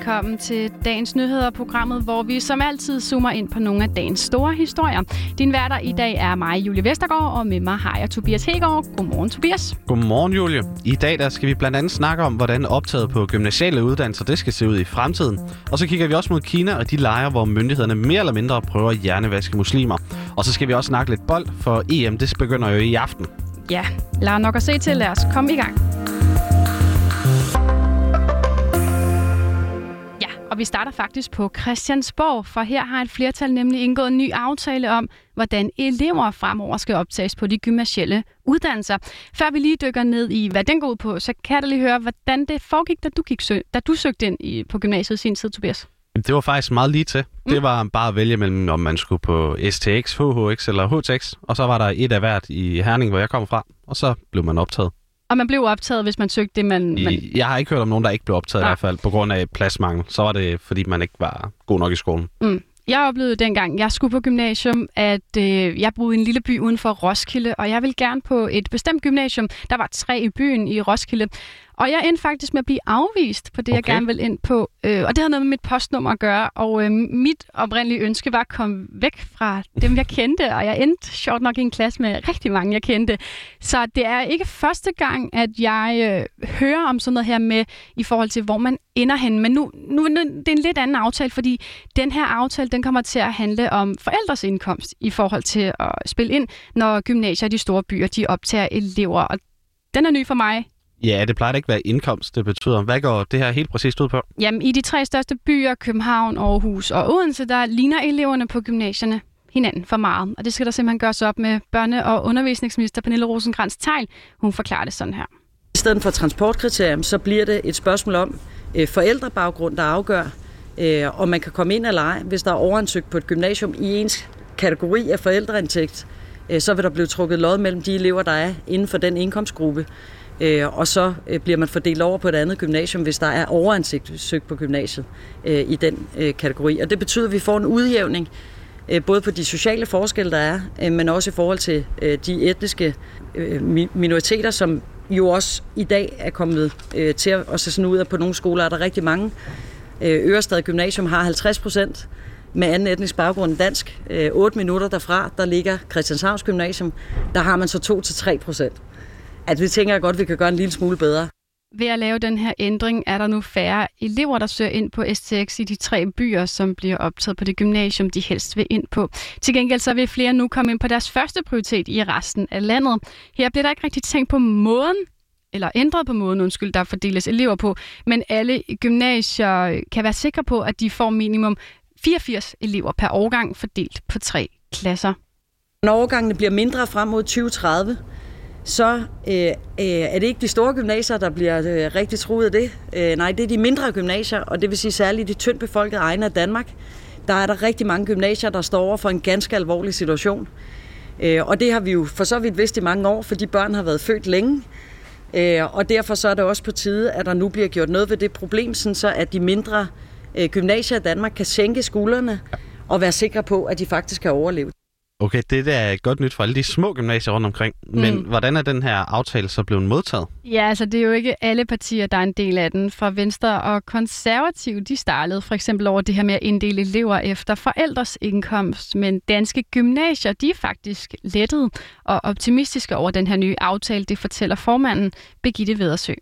velkommen til dagens nyheder, programmet, hvor vi som altid zoomer ind på nogle af dagens store historier. Din værter i dag er mig, Julie Vestergaard, og med mig har jeg Tobias Hegård. Godmorgen, Tobias. Godmorgen, Julie. I dag der skal vi blandt andet snakke om, hvordan optaget på gymnasiale uddannelser det skal se ud i fremtiden. Og så kigger vi også mod Kina og de lejre, hvor myndighederne mere eller mindre prøver at hjernevaske muslimer. Og så skal vi også snakke lidt bold, for EM det begynder jo i aften. Ja, lad nok at se til. Lad os komme i gang. Og vi starter faktisk på Christiansborg, for her har et flertal nemlig indgået en ny aftale om, hvordan elever fremover skal optages på de gymnasielle uddannelser. Før vi lige dykker ned i, hvad den går ud på, så kan jeg lige høre, hvordan det foregik, da du, gik sø- da du søgte ind i, på gymnasiet i sin tid, Tobias. Det var faktisk meget lige til. Mm. Det var bare at vælge mellem, om man skulle på STX, HHX eller HTX, og så var der et af hvert i Herning, hvor jeg kommer fra, og så blev man optaget. Og man blev optaget, hvis man søgte det, man... man... Jeg har ikke hørt om nogen, der ikke blev optaget Nej. i hvert fald, på grund af pladsmangel. Så var det, fordi man ikke var god nok i skolen. Mm. Jeg oplevede dengang, jeg skulle på gymnasium, at øh, jeg boede i en lille by uden for Roskilde, og jeg ville gerne på et bestemt gymnasium. Der var tre i byen i Roskilde. Og jeg endte faktisk med at blive afvist på det, okay. jeg gerne vil ind på. Øh, og det havde noget med mit postnummer at gøre. Og øh, mit oprindelige ønske var at komme væk fra dem, jeg kendte. Og jeg endte sjovt nok i en klasse med rigtig mange, jeg kendte. Så det er ikke første gang, at jeg øh, hører om sådan noget her med, i forhold til, hvor man ender hen. Men nu, nu, nu det er en lidt anden aftale, fordi den her aftale, den kommer til at handle om forældres indkomst i forhold til at spille ind, når gymnasier i de store byer, de optager elever. Og den er ny for mig. Ja, det plejer ikke at være indkomst, det betyder. Hvad går det her helt præcist ud på? Jamen, i de tre største byer, København, Aarhus og Odense, der ligner eleverne på gymnasierne hinanden for meget. Og det skal der simpelthen gøres op med børne- og undervisningsminister Pernille rosenkrantz teil Hun forklarer det sådan her. I stedet for transportkriterium, så bliver det et spørgsmål om øh, forældrebaggrund, der afgør, øh, om man kan komme ind eller ej. Hvis der er overansøgt på et gymnasium i ens kategori af forældreindtægt, øh, så vil der blive trukket lod mellem de elever, der er inden for den indkomstgruppe. Øh, og så øh, bliver man fordelt over på et andet gymnasium, hvis der er overansøgt på gymnasiet øh, i den øh, kategori. Og det betyder, at vi får en udjævning, øh, både på de sociale forskelle, der er, øh, men også i forhold til øh, de etniske øh, minoriteter, som jo også i dag er kommet øh, til at se sådan ud, at på nogle skoler er der rigtig mange. Øh, Ørestad Gymnasium har 50 procent med anden etnisk baggrund end dansk. Øh, 8 minutter derfra, der ligger Christianshavns Gymnasium, der har man så 2-3 procent at det tænker godt, vi kan gøre en lille smule bedre. Ved at lave den her ændring, er der nu færre elever, der søger ind på STX i de tre byer, som bliver optaget på det gymnasium, de helst vil ind på. Til gengæld så vil flere nu komme ind på deres første prioritet i resten af landet. Her bliver der ikke rigtig tænkt på måden, eller ændret på måden, undskyld, der fordeles elever på, men alle gymnasier kan være sikre på, at de får minimum 84 elever per årgang fordelt på tre klasser. Når årgangene bliver mindre frem mod 2030, så øh, øh, er det ikke de store gymnasier, der bliver øh, rigtig truet af det. Øh, nej, det er de mindre gymnasier, og det vil sige særligt de tyndt befolkede egne af Danmark. Der er der rigtig mange gymnasier, der står over for en ganske alvorlig situation. Øh, og det har vi jo for så vidt vidst i mange år, for de børn har været født længe. Øh, og derfor så er det også på tide, at der nu bliver gjort noget ved det problem, sådan så at de mindre øh, gymnasier i Danmark kan sænke skuldrene og være sikre på, at de faktisk kan overleve. Okay, det er godt nyt for alle de små gymnasier rundt omkring. Men mm. hvordan er den her aftale så blevet modtaget? Ja, altså det er jo ikke alle partier, der er en del af den. Fra Venstre og Konservative, de startede for eksempel over det her med at inddele elever efter forældres indkomst. Men danske gymnasier, de er faktisk lettet og optimistiske over den her nye aftale. Det fortæller formanden Begitte Vedersø.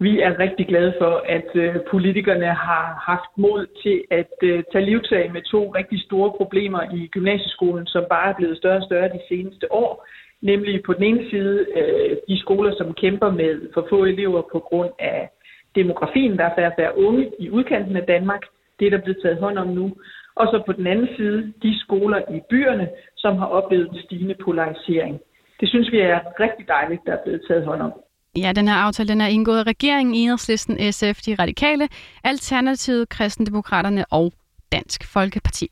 Vi er rigtig glade for, at øh, politikerne har haft mod til at øh, tage livtag med to rigtig store problemer i gymnasieskolen, som bare er blevet større og større de seneste år. Nemlig på den ene side øh, de skoler, som kæmper med for få elever på grund af demografien. Der er færre færre unge i udkanten af Danmark. Det er der blevet taget hånd om nu. Og så på den anden side de skoler i byerne, som har oplevet en stigende polarisering. Det synes vi er rigtig dejligt, der er blevet taget hånd om. Ja, den her aftale den er indgået af regeringen, Enhedslisten, SF, De Radikale, Alternativet, Kristendemokraterne og Dansk Folkeparti.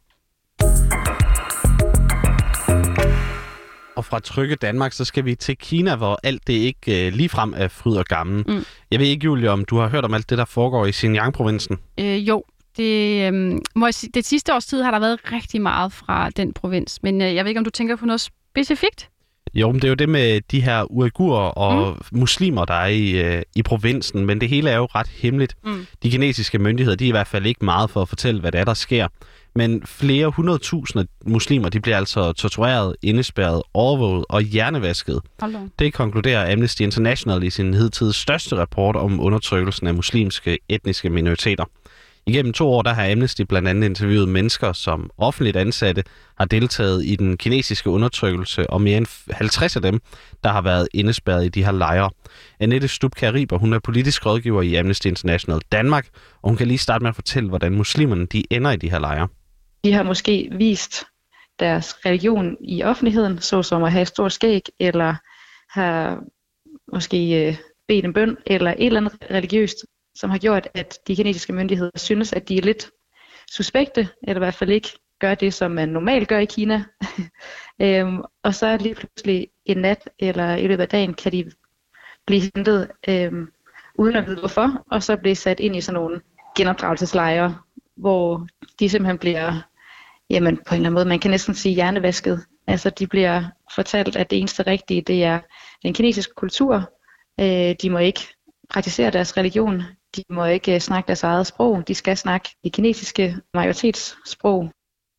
Og fra trygge Danmark, så skal vi til Kina, hvor alt det ikke øh, ligefrem er fryd og gammel. Mm. Jeg ved ikke, Julie, om du har hørt om alt det, der foregår i Xinjiang-provincen? Øh, jo, det, øh, må jeg sige, det sidste års tid har der været rigtig meget fra den provins, men øh, jeg ved ikke, om du tænker på noget specifikt? Jo, men det er jo det med de her uigurer og mm. muslimer, der er i, øh, i provinsen, men det hele er jo ret hemmeligt. Mm. De kinesiske myndigheder, de er i hvert fald ikke meget for at fortælle, hvad det er, der sker. Men flere hundredtusinde muslimer, de bliver altså tortureret, indespærret, overvåget og hjernevasket. Hallo. Det konkluderer Amnesty International i sin hidtid største rapport om undertrykkelsen af muslimske etniske minoriteter. Igennem to år der har Amnesty blandt andet interviewet mennesker, som offentligt ansatte har deltaget i den kinesiske undertrykkelse, og mere end 50 af dem, der har været indespærret i de her lejre. Annette Stup hun er politisk rådgiver i Amnesty International Danmark, og hun kan lige starte med at fortælle, hvordan muslimerne de ender i de her lejre. De har måske vist deres religion i offentligheden, såsom at have et stort skæg, eller har måske øh, bedt en bøn, eller et eller andet religiøst, som har gjort, at de kinesiske myndigheder synes, at de er lidt suspekte, eller i hvert fald ikke gør det, som man normalt gør i Kina. øhm, og så lige pludselig en nat, eller i løbet af dagen, kan de blive hentet, øhm, uden at vide hvorfor, og så blive sat ind i sådan nogle genopdragelseslejre, hvor de simpelthen bliver, jamen på en eller anden måde, man kan næsten sige hjernevasket. Altså de bliver fortalt, at det eneste rigtige, det er den kinesiske kultur. Øh, de må ikke praktisere deres religion. De må ikke øh, snakke deres eget sprog. De skal snakke det kinesiske majoritetssprog.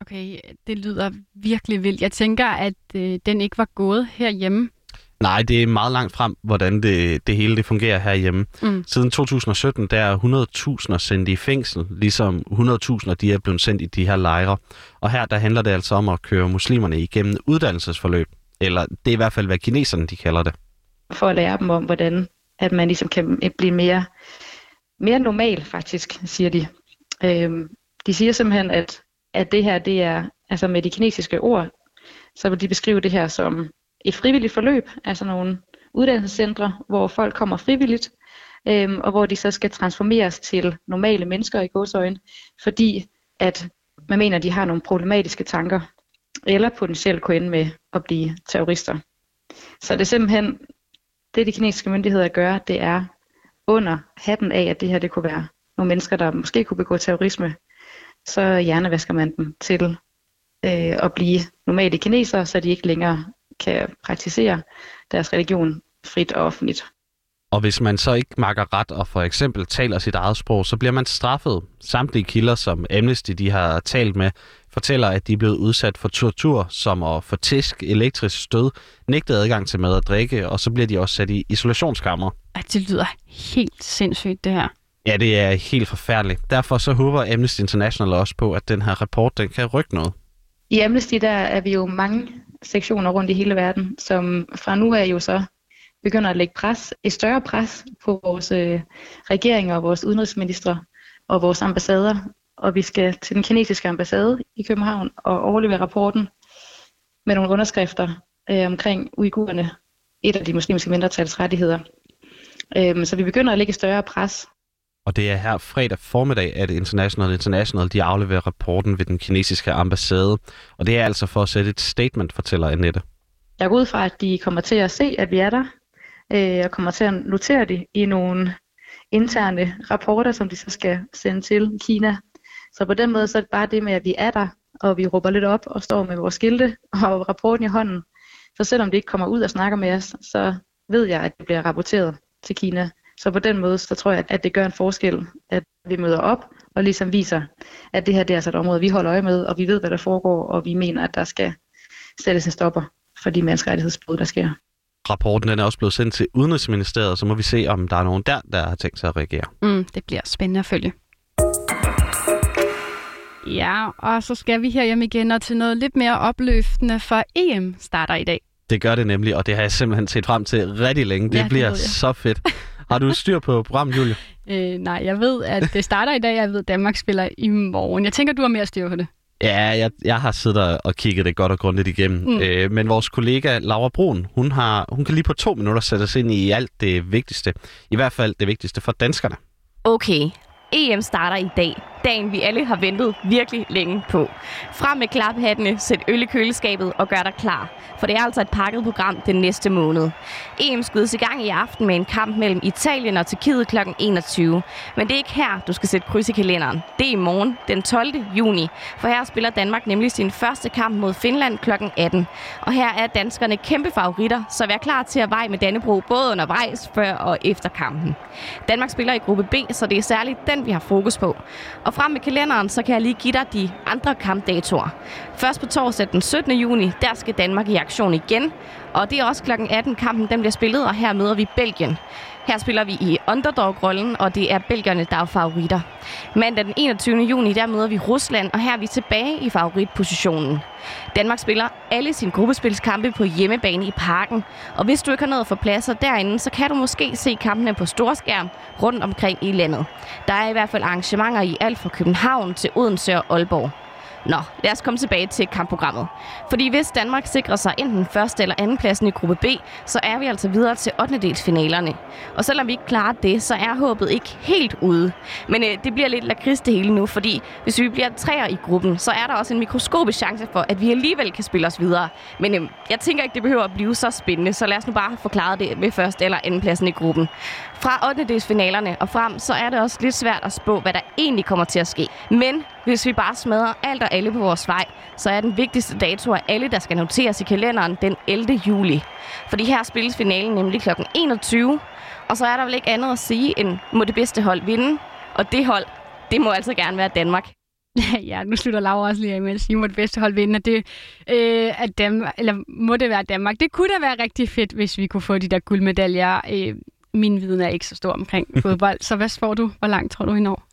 Okay, det lyder virkelig vildt. Jeg tænker, at øh, den ikke var gået herhjemme. Nej, det er meget langt frem, hvordan det, det hele det fungerer herhjemme. Mm. Siden 2017, der er 100.000 sendt i fængsel, ligesom 100.000 de er blevet sendt i de her lejre. Og her der handler det altså om at køre muslimerne igennem uddannelsesforløb. Eller det er i hvert fald, hvad kineserne de kalder det. For at lære dem om, hvordan at man ligesom kan blive mere, mere normal, faktisk, siger de. Øhm, de siger simpelthen, at, at det her, det er, altså med de kinesiske ord, så vil de beskrive det her som et frivilligt forløb, altså nogle uddannelsescentre, hvor folk kommer frivilligt, øhm, og hvor de så skal transformeres til normale mennesker i godsøjen, fordi at man mener, at de har nogle problematiske tanker, eller potentielt kunne ende med at blive terrorister. Så det er simpelthen, det de kinesiske myndigheder gør, det er under hatten af, at det her det kunne være nogle mennesker, der måske kunne begå terrorisme, så hjernevasker man dem til øh, at blive normale kinesere, så de ikke længere kan praktisere deres religion frit og offentligt. Og hvis man så ikke makker ret og for eksempel taler sit eget sprog, så bliver man straffet. Samtlige kilder, som Amnesty de har talt med, fortæller, at de er blevet udsat for tortur, som at få tisk, elektrisk stød, nægtet adgang til mad og drikke, og så bliver de også sat i isolationskammer. At det lyder helt sindssygt, det her. Ja, det er helt forfærdeligt. Derfor så håber Amnesty International også på, at den her rapport den kan rykke noget. I Amnesty der er vi jo mange sektioner rundt i hele verden, som fra nu af jo så begynder at lægge pres, et større pres på vores øh, regeringer og vores udenrigsministre og vores ambassader. Og vi skal til den kinesiske ambassade i København og overlevere rapporten med nogle underskrifter øh, omkring uigurerne, et af de muslimske mindretals rettigheder. Øh, så vi begynder at lægge større pres og det er her fredag formiddag, at International International de afleverer rapporten ved den kinesiske ambassade. Og det er altså for at sætte et statement, fortæller Annette. Jeg går ud fra, at de kommer til at se, at vi er der, øh, og kommer til at notere det i nogle interne rapporter, som de så skal sende til Kina. Så på den måde så er det bare det med, at vi er der, og vi råber lidt op og står med vores skilte og rapporten i hånden. Så selvom de ikke kommer ud og snakker med os, så ved jeg, at det bliver rapporteret til Kina. Så på den måde, så tror jeg, at det gør en forskel, at vi møder op og ligesom viser, at det her det er altså et område, vi holder øje med, og vi ved, hvad der foregår, og vi mener, at der skal sættes en stopper for de menneskerettighedsbrud, der sker. Rapporten den er også blevet sendt til Udenrigsministeriet, så må vi se, om der er nogen der, der har tænkt sig at reagere. Mm, det bliver spændende at følge. Ja, og så skal vi her hjem igen og til noget lidt mere opløftende, for EM starter i dag. Det gør det nemlig, og det har jeg simpelthen set frem til rigtig længe. Det ja, bliver det så fedt. Har du styr på programmet, Julie? Øh, nej, jeg ved, at det starter i dag. Jeg ved, at Danmark spiller i morgen. Jeg tænker, du har mere styr på det. Ja, jeg, jeg har siddet og kigget det godt og grundigt igennem. Mm. Øh, men vores kollega Laura Brun, hun, har, hun kan lige på to minutter sætte sig ind i alt det vigtigste. I hvert fald det vigtigste for danskerne. Okay, EM starter i dag. Dagen, vi alle har ventet virkelig længe på. Frem med klaphattene, sæt øl i køleskabet og gør dig klar. For det er altså et pakket program den næste måned. EM skydes i gang i aften med en kamp mellem Italien og Tyrkiet kl. 21. Men det er ikke her, du skal sætte kryds i kalenderen. Det er i morgen, den 12. juni. For her spiller Danmark nemlig sin første kamp mod Finland kl. 18. Og her er danskerne kæmpe favoritter, så vær klar til at veje med Dannebro både undervejs, før og efter kampen. Danmark spiller i gruppe B, så det er særligt den, vi har fokus på. Og frem med kalenderen, så kan jeg lige give dig de andre kampdatoer. Først på torsdag den 17. juni, der skal Danmark i aktion igen. Og det er også kl. 18 kampen, den bliver spillet, og her møder vi Belgien. Her spiller vi i underdog-rollen, og det er belgierne, der er favoritter. Mandag den 21. juni, der møder vi Rusland, og her er vi tilbage i favoritpositionen. Danmark spiller alle sine gruppespilskampe på hjemmebane i parken. Og hvis du ikke har noget for pladser derinde, så kan du måske se kampene på storskærm rundt omkring i landet. Der er i hvert fald arrangementer i alt fra København til Odense og Aalborg. Nå, lad os komme tilbage til kampprogrammet. Fordi hvis Danmark sikrer sig enten første eller anden pladsen i gruppe B, så er vi altså videre til 8. delsfinalerne. Og selvom vi ikke klarer det, så er håbet ikke helt ude. Men øh, det bliver lidt lakrids det hele nu, fordi hvis vi bliver træer i gruppen, så er der også en mikroskopisk chance for, at vi alligevel kan spille os videre. Men øh, jeg tænker ikke, det behøver at blive så spændende, så lad os nu bare forklare det med første eller anden pladsen i gruppen. Fra 8. finalerne og frem, så er det også lidt svært at spå, hvad der egentlig kommer til at ske. Men hvis vi bare smadrer alt og alle på vores vej, så er den vigtigste dato af alle, der skal noteres i kalenderen, den 11. juli. Fordi her spilles finalen nemlig kl. 21, og så er der vel ikke andet at sige, end må det bedste hold vinde. Og det hold, det må altså gerne være Danmark. ja, nu slutter Laura også lige af med at sige, må det bedste hold vinde, det, øh, at Danmark, eller må det være Danmark. Det kunne da være rigtig fedt, hvis vi kunne få de der guldmedaljer. Øh, min viden er ikke så stor omkring fodbold, så hvad får du? Hvor langt tror du, I når?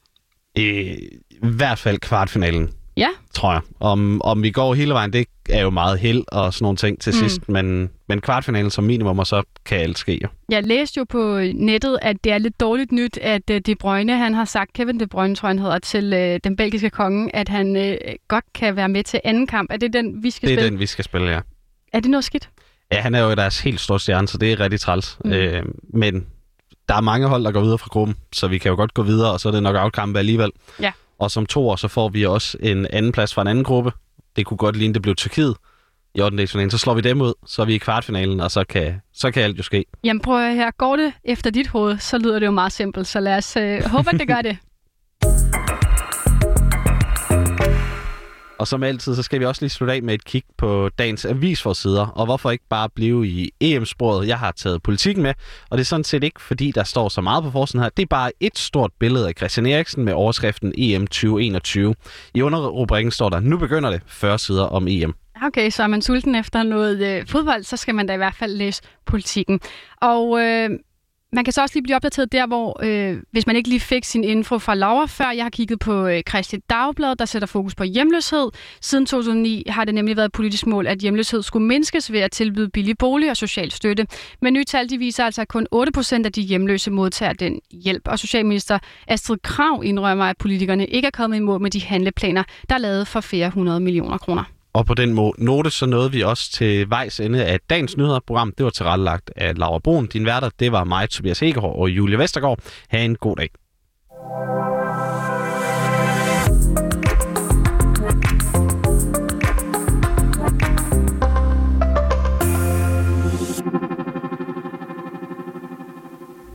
I hvert fald kvartfinalen. Ja. Tror jeg. Om, om vi går hele vejen, det er jo meget held og sådan nogle ting til mm. sidst, men, men kvartfinalen som minimum, og så kan alt ske. Jeg læste jo på nettet, at det er lidt dårligt nyt, at uh, De Bruyne, han har sagt, Kevin De Bruyne, tror han hedder, til uh, den belgiske konge, at han uh, godt kan være med til anden kamp. Er det den, vi skal det spille? Det er den, vi skal spille, ja. Er det noget skidt? Ja, han er jo deres helt store stjerne, så det er rigtig træls. Mm. Øh, men der er mange hold, der går videre fra gruppen, så vi kan jo godt gå videre, og så er det nok outkampe alligevel. Ja. Og som to år, så får vi også en anden plads fra en anden gruppe. Det kunne godt ligne, det blev Tyrkiet i 8. Så slår vi dem ud, så er vi i kvartfinalen, og så kan, så kan alt jo ske. Jamen prøv at her. Går det efter dit hoved, så lyder det jo meget simpelt. Så lad os øh, håbe, at det gør det. Og som altid, så skal vi også lige slutte af med et kig på dagens avisforsider. Og hvorfor ikke bare blive i EM-sporet? Jeg har taget politikken med, og det er sådan set ikke, fordi der står så meget på forsiden her. Det er bare et stort billede af Christian Eriksen med overskriften EM 2021. I underrubrikken står der, nu begynder det 40 sider om EM. Okay, så er man sulten efter noget øh, fodbold, så skal man da i hvert fald læse politikken. Og øh, man kan så også lige blive opdateret der, hvor øh, hvis man ikke lige fik sin info fra Laura før, jeg har kigget på øh, Christi Dagblad, der sætter fokus på hjemløshed. Siden 2009 har det nemlig været et politisk mål, at hjemløshed skulle mindskes ved at tilbyde billig bolig og social støtte. Men nye tal de viser altså, at kun 8% af de hjemløse modtager den hjælp. Og Socialminister Astrid Krav indrømmer, at politikerne ikke er kommet i mål med de handleplaner, der er lavet for flere hundrede millioner kroner. Og på den note, så nåede vi også til vejs ende af dagens nyhederprogram. Det var tilrettelagt af Laura Brun. Din værter, det var mig, Tobias Hegergaard og Julie Vestergaard. Ha' en god dag.